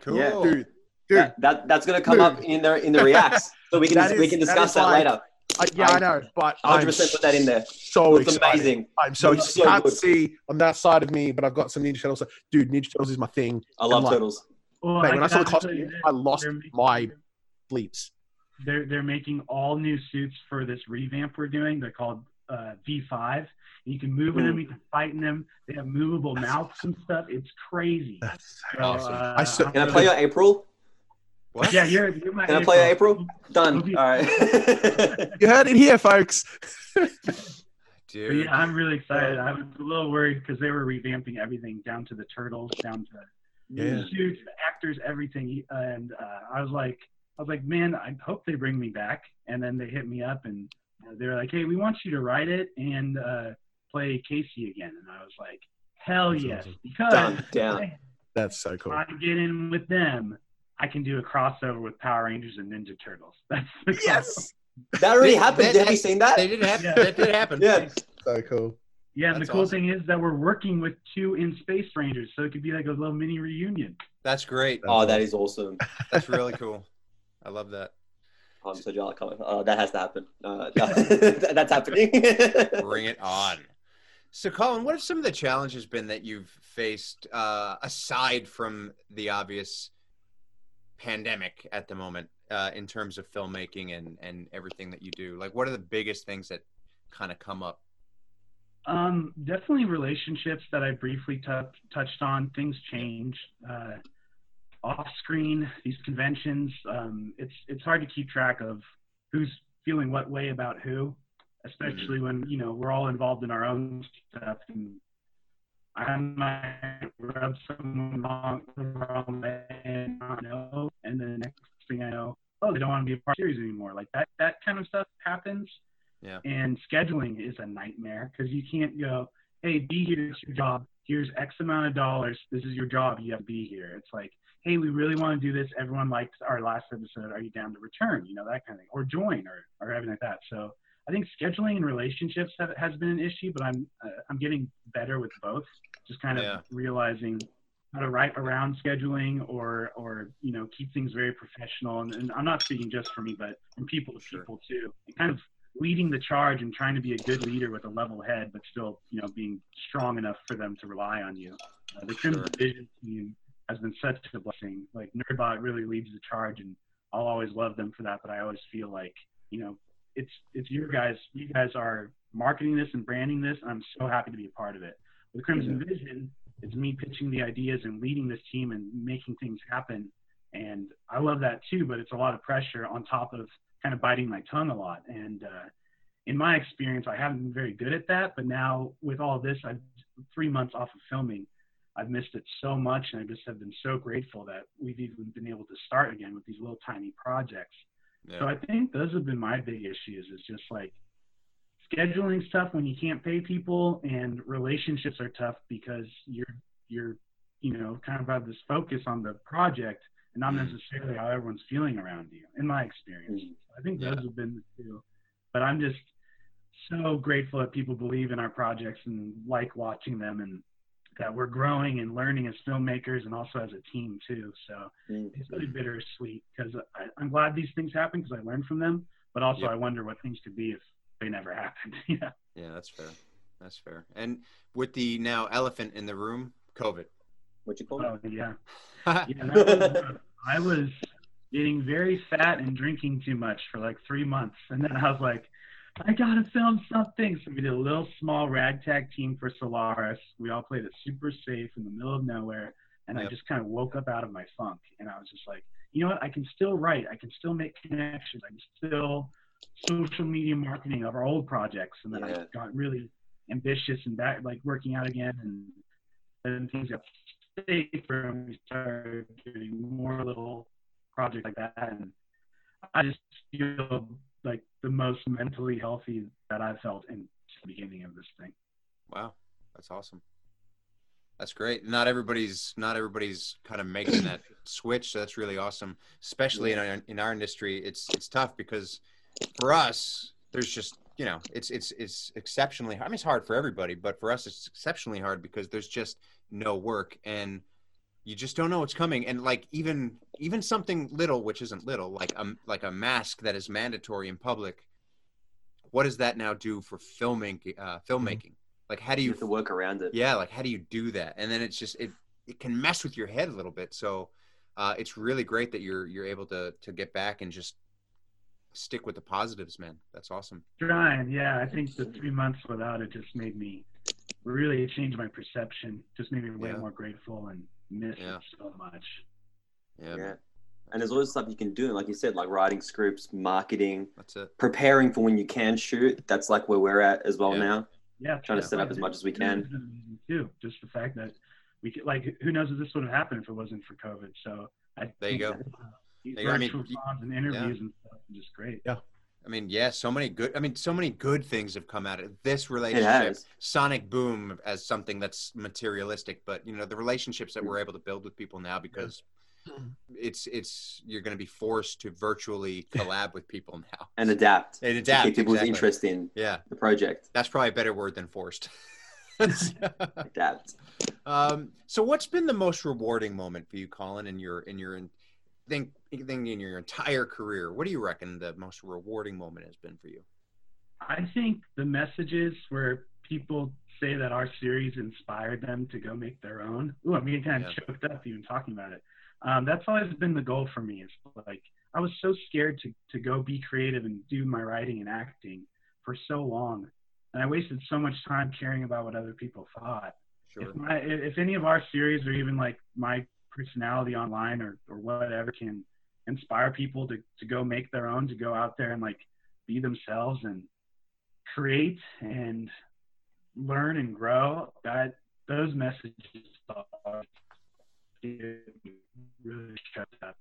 cool. yeah. dude dude That, that that's gonna come up in the in the reacts, so we can That we can discuss is that, later. I, yeah, I, I know, but 100 I'm percent put that in there. so It's amazing. I'm so It's you can't good. see on that side of me, but I've got some Ninja Turtles. So, dude, Ninja Turtles is my thing. I love like- turtles. Well, Mate, when I saw the costume, I lost making- my bleeps. They're they're making all new suits for this revamp we're doing. They're called uh, V5. You can move in them. You can fight in them. They have movable mouths and stuff. It's crazy. That's So, Awesome. uh, I so- Can I play your April? What? Yeah, you're, you're my. Can I play April? Done. Okay. All right. you heard it here, folks. Dude. yeah, I'm really excited. I was a little worried because they were revamping everything down to the turtles, down to Yeah. the suits, the actors, everything. And uh, I was like, I was like, man, I hope they bring me back. And then they hit me up and they're like, hey, we want you to write it and uh, play Casey again. And I was like, hell That's yes, awesome. because Down, down. I, That's so cool. I get in with them. I can do a crossover with Power Rangers and Ninja Turtles. That's the crossover. That already happened. they- Have you seen that? They did happen. Yeah. That did happen. Yeah. So cool. Yeah, and That's the cool awesome. thing is that we're working with two in Space Rangers, so it could be like a little mini reunion. That's great. Oh, that is awesome. That's really cool. I love that. I'm so jealous. Oh, that has to happen. Uh, that's happening. Bring it on. So, Colin, what have some of the challenges been that you've faced uh, aside from the obvious pandemic at the moment uh, in terms of filmmaking and, and everything that you do? Like, what are the biggest things that kind of come up? Um, definitely relationships that I briefly tou- touched on. Things change. Uh, off screen, these conventions, um, it's it's hard to keep track of who's feeling what way about who, especially when you know we're all involved in our own stuff. And I might rub someone wrong the wrong way and not know, and then the next thing I know, oh, they don't want to be a part of the series anymore. Like that that kind of stuff happens. Yeah. And scheduling is a nightmare because you can't go, hey, be here, it's your job. Here's X amount of dollars. This is your job. You have to be here. It's like, hey, we really want to do this. Everyone liked our last episode. Are you down to return? You know, that kind of thing, or join, or or everything like that. So I think scheduling and relationships have, has been an issue, but I'm uh, I'm getting better with both. Just kind of Yeah. realizing how to write around scheduling or or you know keep things very professional. And, and I'm not speaking just for me, but from people to Sure. people too. And kind of leading the charge and trying to be a good leader with a level head, but still you know being strong enough for them to rely on you. Uh, the Crimson Sure. Vision team has been such a blessing. Like Nerdbot really leads the charge, and I'll always love them for that. But I always feel like you know it's it's your guys. You guys are marketing this and branding this, and I'm so happy to be a part of it. With Crimson Vision, it's me pitching the ideas and leading this team and making things happen. And I love that too, but it's a lot of pressure on top of kind of biting my tongue a lot. And uh, in my experience, I haven't been very good at that. But now with all this, I've three months off of filming. I've missed it so much, and I just have been so grateful that we've even been able to start again with these little tiny projects. Yeah. So I think those have been my big issues. Is just like scheduling stuff when you can't pay people, and relationships are tough because you're you're you know kind of have this focus on the project and not Mm. necessarily how everyone's feeling around you. In my experience, Mm. I think Yeah. those have been the two. But I'm just so grateful that people believe in our projects and like watching them and that we're growing and learning as filmmakers and also as a team too. So Mm. it's really bittersweet because I'm glad these things happen because I learned from them, but also Yep. I wonder what things could be if they never happened. yeah. Yeah, that's fair. That's fair. And with the now elephant in the room, COVID. What you call it? Oh yeah. Yeah. Was, uh, I was getting very fat and drinking too much for like three months, and then I was like, I gotta film something. So we did a little small ragtag team for Solaris. We all played it super safe in the middle of nowhere, and I just kind of woke up out of my funk, and I was just like, you know what? I can still write. I can still make connections. I can still social media marketing of our old projects, and then Yeah. I got really ambitious and back like working out again, and then things got safer, and we started doing more little projects like that, and I just feel like the most mentally healthy that I've felt in the beginning of this thing. Wow, that's awesome. That's great. Not everybody's not everybody's kind of making that switch. So that's really awesome. Especially in our in our industry, it's it's tough because for us, there's just you know it's it's it's exceptionally. I mean, it's hard for everybody, but for us, it's exceptionally hard because there's just no work and you just don't know what's coming. And like even even something little, which isn't little, like a like a mask that is mandatory in public. What does that now do for filming uh, filmmaking? Like, how do You you have to work around it. yeah like how do you do that and then it's just it it can mess with your head a little bit so uh it's really great that you're you're able to to get back and just stick with the positives man that's awesome Trying, yeah. I think the three months without it just made me really change my perception. Just made me way Yeah. more grateful and miss Yeah. it so much. yeah, Yeah. And there's always stuff you can do, like you said, like writing scripts, marketing, that's it preparing for when you can shoot. That's like where we're at as well Yeah. now. Yeah, Trying to set up as much as we can. has been amazing, Too, just the fact that we could, like, who knows if this would have happened if it wasn't for COVID. So I There you think go. that, uh, virtual I mean, songs and interviews yeah. and stuff. Just great. Yeah. I mean, yeah, so many good. I mean, so many good things have come out of this relationship. Sonic Boom as something that's materialistic, but you know, the relationships that we're able to build with people now because it's it's you're going to be forced to virtually collab with people now and adapt and adapt. keep people's exactly. interest in yeah the project. That's probably a better word than forced. adapt. Um, so, what's been the most rewarding moment for you, Colin, in your in your think, think in your entire career? What do you reckon the most rewarding moment has been for you? I think the messages where people say that our series inspired them to go make their own. Ooh, I'm getting kind of yeah. choked up even talking about it. Um, that's always been the goal for me. Is like I was so scared to to go be creative and do my writing and acting for so long, and I wasted so much time caring about what other people thought. Sure. If, my, if any of our series or even like my personality online or, or whatever can inspire people to, to go make their own, to go out there and like be themselves and create and learn and grow, that those messages are really shut up.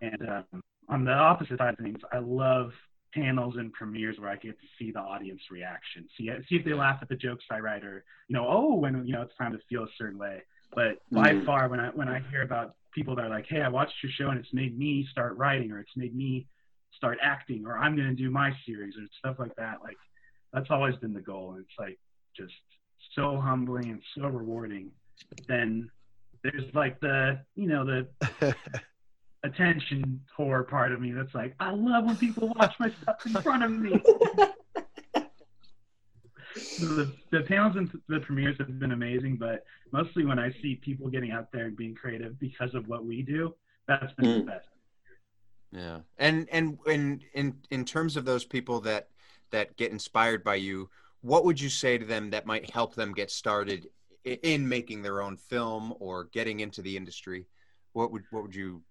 And um, on the opposite side of things, I love panels and premieres where I get to see the audience reaction, see see if they laugh at the jokes I write, or you know, oh, when you know it's time to feel a certain way. But by mm. far, when I when I hear about people that are like, hey, I watched your show and it's made me start writing, or it's made me start acting, or I'm going to do my series, or stuff like that, like that's always been the goal. And it's like just so humbling and so rewarding. Then there's like the you know the attention whore part of me that's like, I love when people watch my stuff in front of me. the, the panels and the premieres have been amazing, but mostly when I see people getting out there and being creative because of what we do, that's been mm. the best. Yeah, and and in in in terms of those people that that get inspired by you, what would you say to them that might help them get started in making their own film or getting into the industry? What would what would you?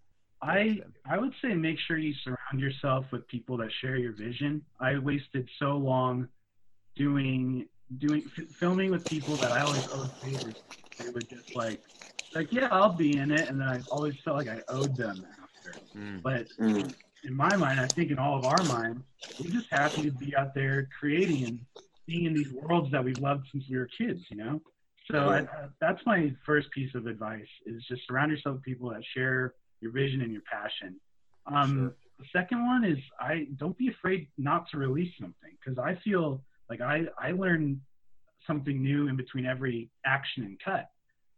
I I would say make sure you surround yourself with people that share your vision. I wasted so long doing doing filming with people that I always owed favors. They would just like like yeah, I'll be in it, and then I always felt like I owed them after. Mm. But mm. in my mind, I think in all of our minds, we're just happy to be out there creating and being in these worlds that we've loved since we were kids. You know. So I, that's my first piece of advice: is just surround yourself with people that share your vision and your passion. Um, sure. The second one is I don't be afraid not to release something because I feel like I I learn something new in between every action and cut.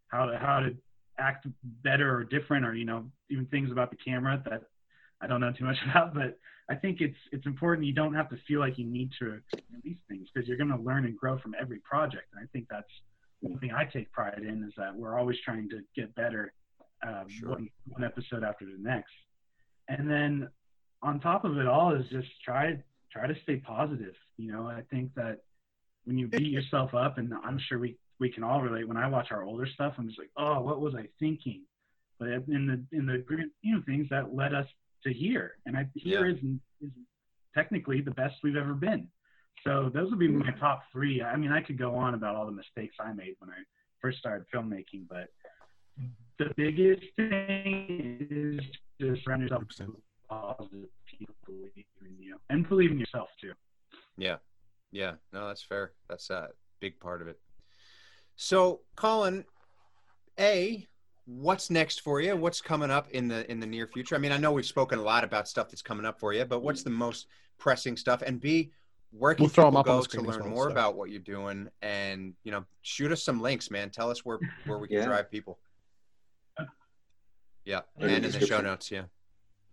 How to how to act better or different, or you know even things about the camera that I don't know too much about. But I think it's it's important. You don't have to feel like you need to release things because you're going to learn and grow from every project. And I think that's one thing I take pride in is that we're always trying to get better um, sure. one, one episode after the next. And then on top of it all is just try try to stay positive. You know, I think that when you beat yourself up, and I'm sure we we can all relate. When I watch our older stuff, I'm just like, oh, what was I thinking? But in the in the you know things that led us to here, and I here yeah. is is technically the best we've ever been. So those would be my mm-hmm. top three. I mean, I could go on about all the mistakes I made when I first started filmmaking, but mm-hmm. the biggest thing is just surround yourself positive people believe in you and believe in yourself too. Yeah. Yeah. No, that's fair. That's a big part of it. So, Colin, A, what's next for you? What's coming up in the in the near future? I mean, I know we've spoken a lot about stuff that's coming up for you, but what's the most pressing stuff? And B, where can we'll people go to learn well, more so. about what you're doing? And you know, shoot us some links, man. Tell us where where we can yeah. drive people. Yeah, and in the show notes, yeah.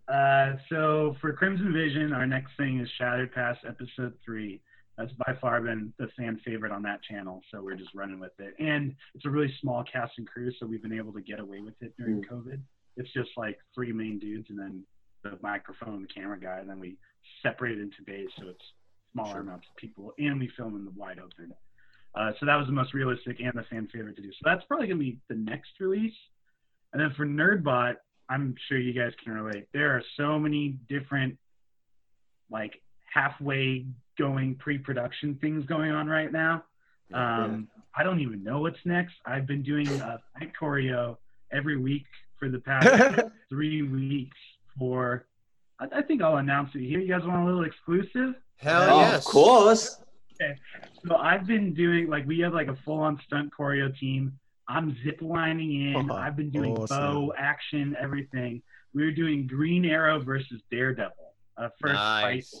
Uh, so for Crimson Vision, our next thing is Shattered Past Episode Three. That's by far been the fan favorite on that channel, so we're just running with it. And it's a really small cast and crew, so we've been able to get away with it during mm. COVID. It's just like three main dudes and then the microphone the camera guy, and then we separate it into days, so it's smaller sure. amounts of people, and we film in the wide open. Uh, so that was the most realistic and the fan favorite to do. So that's probably gonna be the next release. And then for Nerdbot, I'm sure you guys can relate. There are so many different, like halfway going pre-production things going on right now. Um, I don't even know what's next. I've been doing a fight choreo every week for the past three weeks for. I, I think I'll announce it here. You guys want a little exclusive? Hell Oh, yes. Of course. Okay. So I've been doing like we have like a full on stunt choreo team. I'm zip lining in. Oh, I've been doing awesome. bow action, everything. We were doing Green Arrow versus Daredevil, uh, first Nice.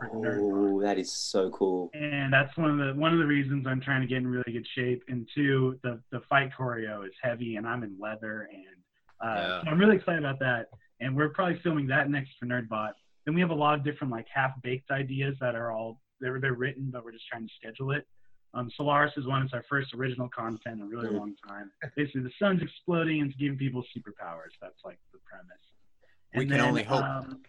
fight, For Oh, that is so cool. and that's one of the one of the reasons I'm trying to get in really good shape. And two, the the fight choreo is heavy, and I'm in leather, and uh, Yeah. so I'm really excited about that. And we're probably filming that next for NerdBot. Then we have a lot of different like half baked ideas that are all they're they're written, but we're just trying to schedule it. Um, Solaris is one. It's our first original content in a really long time. Basically, the sun's exploding and it's giving people superpowers. That's like the premise. We can only hope. Um,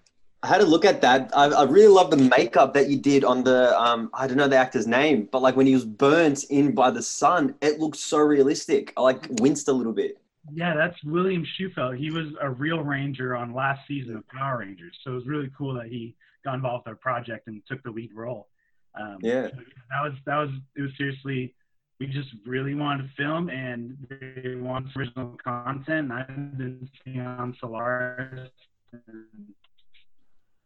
I had a look at that. I, I really love the makeup that you did on the um I don't know the actor's name, but like when he was burnt in by the sun, it looked so realistic. I like winced a little bit. Yeah, that's William Shewfelt. He was a real ranger on last season of Power Rangers, so it was really cool that he got involved with our project and took the lead role. Um, Yeah. so that was that was it was seriously. We just really wanted to film, and they want some original content. And I've been seeing on Solaris. And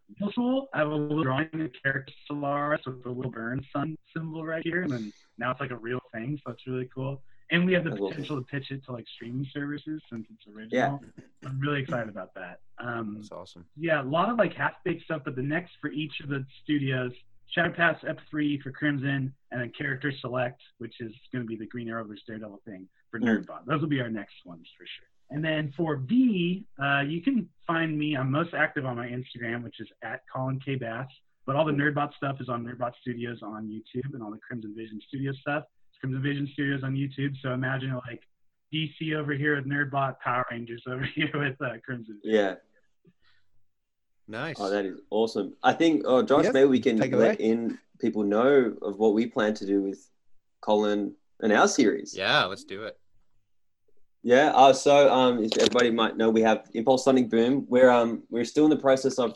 middle school, I have a little drawing of character Solaris with the little burn sun symbol right here, and then now it's like a real thing, so it's really cool. And we have the potential to pitch it to like streaming services since it's original. Yeah. I'm really excited about that. Um, That's awesome. yeah, a lot of like half baked stuff, but the next for each of the studios, Shadow Pass Ep3 for Crimson, and then Character Select, which is going to be the Green Arrow versus Daredevil thing for Mm. NerdBot. Those will be our next ones for sure. And then for B, uh, you can find me. I'm most active on my Instagram, which is at Colin K Bass. But all the NerdBot stuff is on NerdBot Studios on YouTube, and all the Crimson Vision Studio stuff. It's Crimson Vision Studios on YouTube. So imagine like DC over here with NerdBot, Power Rangers over here with uh, Crimson. Vision. Yeah. Nice. Oh, that is awesome. I think, oh, Josh, Yes, maybe we can take let in people know of what we plan to do with Colin and our series. yeah, let's do it. Yeah. Uh, so, um, everybody might know, we have Impulse Sonic Boom. We're um, we're still in the process of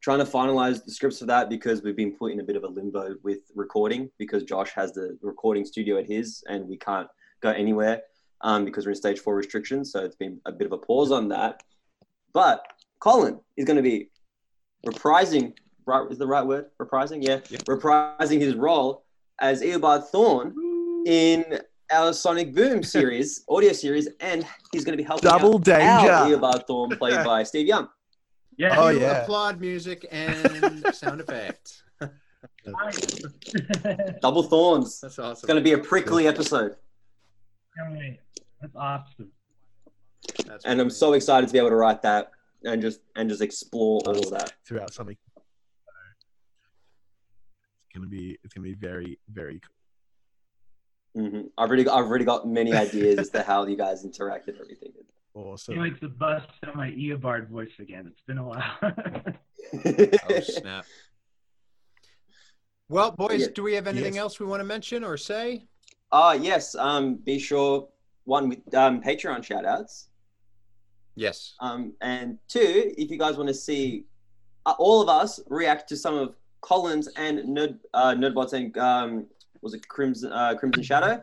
trying to finalize the scripts for that because we've been put in a bit of a limbo with recording because Josh has the recording studio at his and we can't go anywhere um, because we're in stage four restrictions. So it's been a bit of a pause on that. But Colin is going to be reprising. Right, is the right word? Reprising, yeah. Yeah. Reprising his role as Eobard Thawne in our Sonic Boom series, audio series, and he's going to be helping Double out danger. our Eobard Thawne, played by Steve Young. Yeah. Oh, yeah. Applaud music and sound effects. Double Thorns. That's awesome. It's going to be a prickly episode, That's awesome. That's and I'm so excited to be able to write that and just and just explore all of that. throughout something. It's gonna be it's gonna be very very cool. hmm I've already got, I've already got many ideas as to how you guys interact and everything. awesome. Can't wait to bust out my Eobard voice again. It's been a while. Oh snap. Well, boys, Yeah. do we have anything Yes. else we want to mention or say? Ah, yes. Um, be sure one with um, Patreon shout outs. Yes. Um, and two, if you guys want to see uh, all of us react to some of Colin's and Nerd, uh, Nerdbots and um, was it Crimson uh, Crimson Shadow?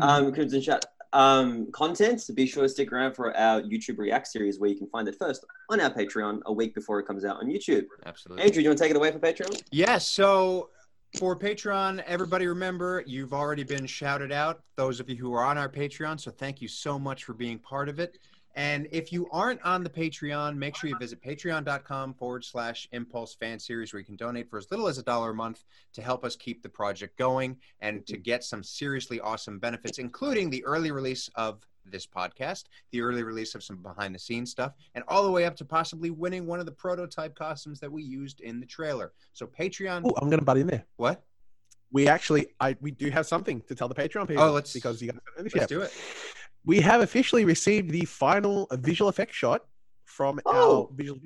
Um, Crimson Shadow um, content. So be sure to stick around for our YouTube React series where you can find it first on our Patreon a week before it comes out on YouTube. Absolutely. Andrew, do you want to take it away for Patreon? Yes. So for Patreon, everybody remember you've already been shouted out. Those of you who are on our Patreon. So thank you so much for being part of it. And if you aren't on the Patreon, make sure you visit patreon.com forward slash impulse fan series where you can donate for as little as a dollar a month to help us keep the project going and to get some seriously awesome benefits, including the early release of this podcast, the early release of some behind the scenes stuff, and all the way up to possibly winning one of the prototype costumes that we used in the trailer. So Patreon, Oh, I'm gonna butt in there. what? We actually I we do have something to tell the Patreon people. Oh, let's- because you guys don't know this Let's do it. We have officially received the final visual effects shot from Oh. our visual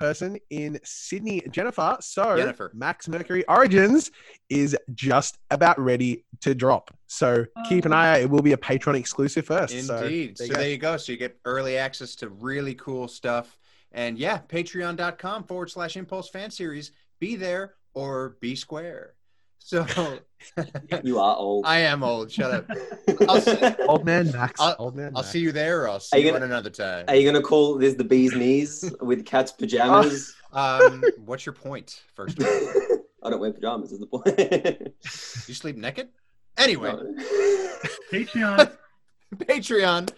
person in Sydney, Jennifer. So Jennifer. Max Mercury Origins is just about ready to drop. So keep an oh. eye out. It will be a Patreon exclusive first. So Indeed. So, there you there you go. So you get early access to really cool stuff. And yeah, patreon.com forward slash impulse fan series. Be there or be square. So You are old. I am old. Shut up. I'll see, Old man Max. I'll- old man. I'll Max. see you there, or I'll Are see you you gonna- on another time. Are you gonna call this the bee's knees with cat's pajamas? Um, what's your point? First, of all? I don't wear pajamas. Is the point? you sleep naked. Anyway, No. Patreon. Patreon.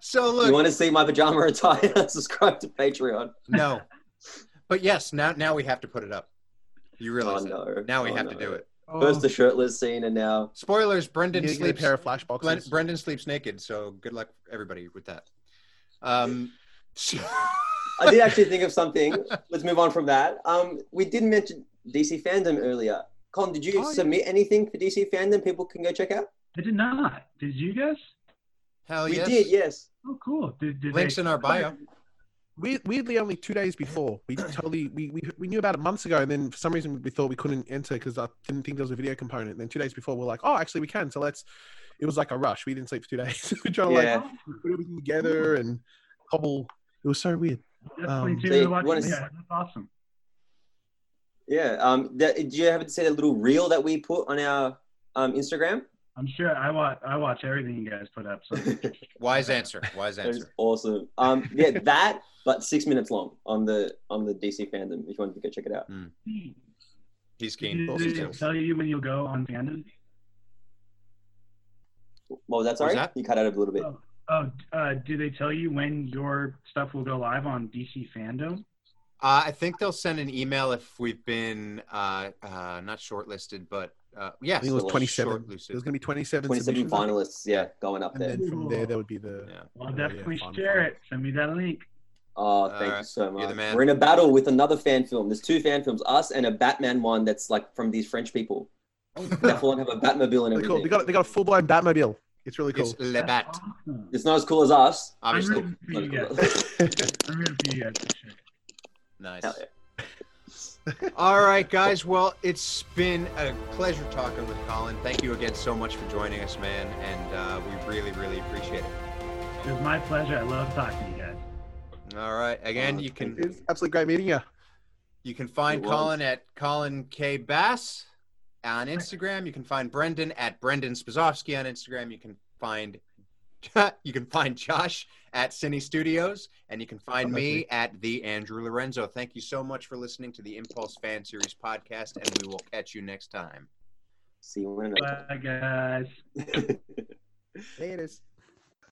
So look, you want to see my pajama attire? Subscribe to Patreon. no, but yes, now now we have to put it up. You Oh realize that? no! Now we Oh, have to do it. First the shirtless scene, and now Spoilers: Brendan need to get a sleeps. pair of flash Glenn. Brendan sleeps naked. So good luck, everybody, with that. Um, I did actually think of something. Let's move on from that. Um, we did mention DC fandom earlier. Con, did you Oh, yeah. submit anything for DC fandom? People can go check out. I did not. Did you guys? hell we yes. did, yes. Oh, cool. Did, did Links they- in our bio. We, weirdly, only two days before, we totally we, we, we knew about it months ago, and then for some reason we thought we couldn't enter because I didn't think there was a video component. And then two days before, we're like, oh, actually we can. So let's. It was like a rush. We didn't sleep for two days. we're trying to Yeah. like put everything together and cobble. It was so weird. Um, so you watch wanna Yeah, that's awesome. Yeah. Um, that, did you happen to see the little reel that we put on our um, Instagram? I'm sure I watch I watch everything you guys put up. So Wise answer. Wise It was answer. awesome. Um, yeah, that, but six minutes long on the on the DC fandom. If you wanted to go check it out. He's keen. Did He's they tell you when you'll go on fandom? What was that? Sorry, that? you cut out a little bit. Oh, oh uh, do they tell you when your stuff will go live on DC fandom? Uh, I think they'll send an email if we've been uh, uh, not shortlisted, but uh, yes, I think it was 27. shortlisted. There's going to be 27, Twenty-seven submissions, I think. finalists. Yeah, going up And there. then from there, there would be the. Yeah. Well, Oh, yeah, definitely fun, share fun. it. Send me that link. Oh, thank you Alright, so you're much. the man. We're in a battle with another fan film. There's two fan films, us and a Batman one that's like from these French people. That full on have a Batmobile and Really everything. cool. They got they got a full blown Batmobile. It's really cool. It's Le Bat, Awesome. It's not as cool as us. obviously. I'm rooting for you Not guys. cool. All right, guys. Well, it's been a pleasure talking with Colin. Thank you again so much for joining us, man, and uh, we really, really appreciate it. It was my pleasure. I love talking to you guys. All right. Again, Uh, you can It's absolutely great meeting you. You can find Colin at Colin K Bass on Instagram. You can find Brendan at Brendan Spazowski on Instagram. You can find you can find Josh at Cine Studios, and you can find Oh, me me. at the Andrew Lorenzo. Thank you so much for listening to the Impulse Fan Series podcast, and we will catch you next time. See you in a Bye, guys. minute. It is.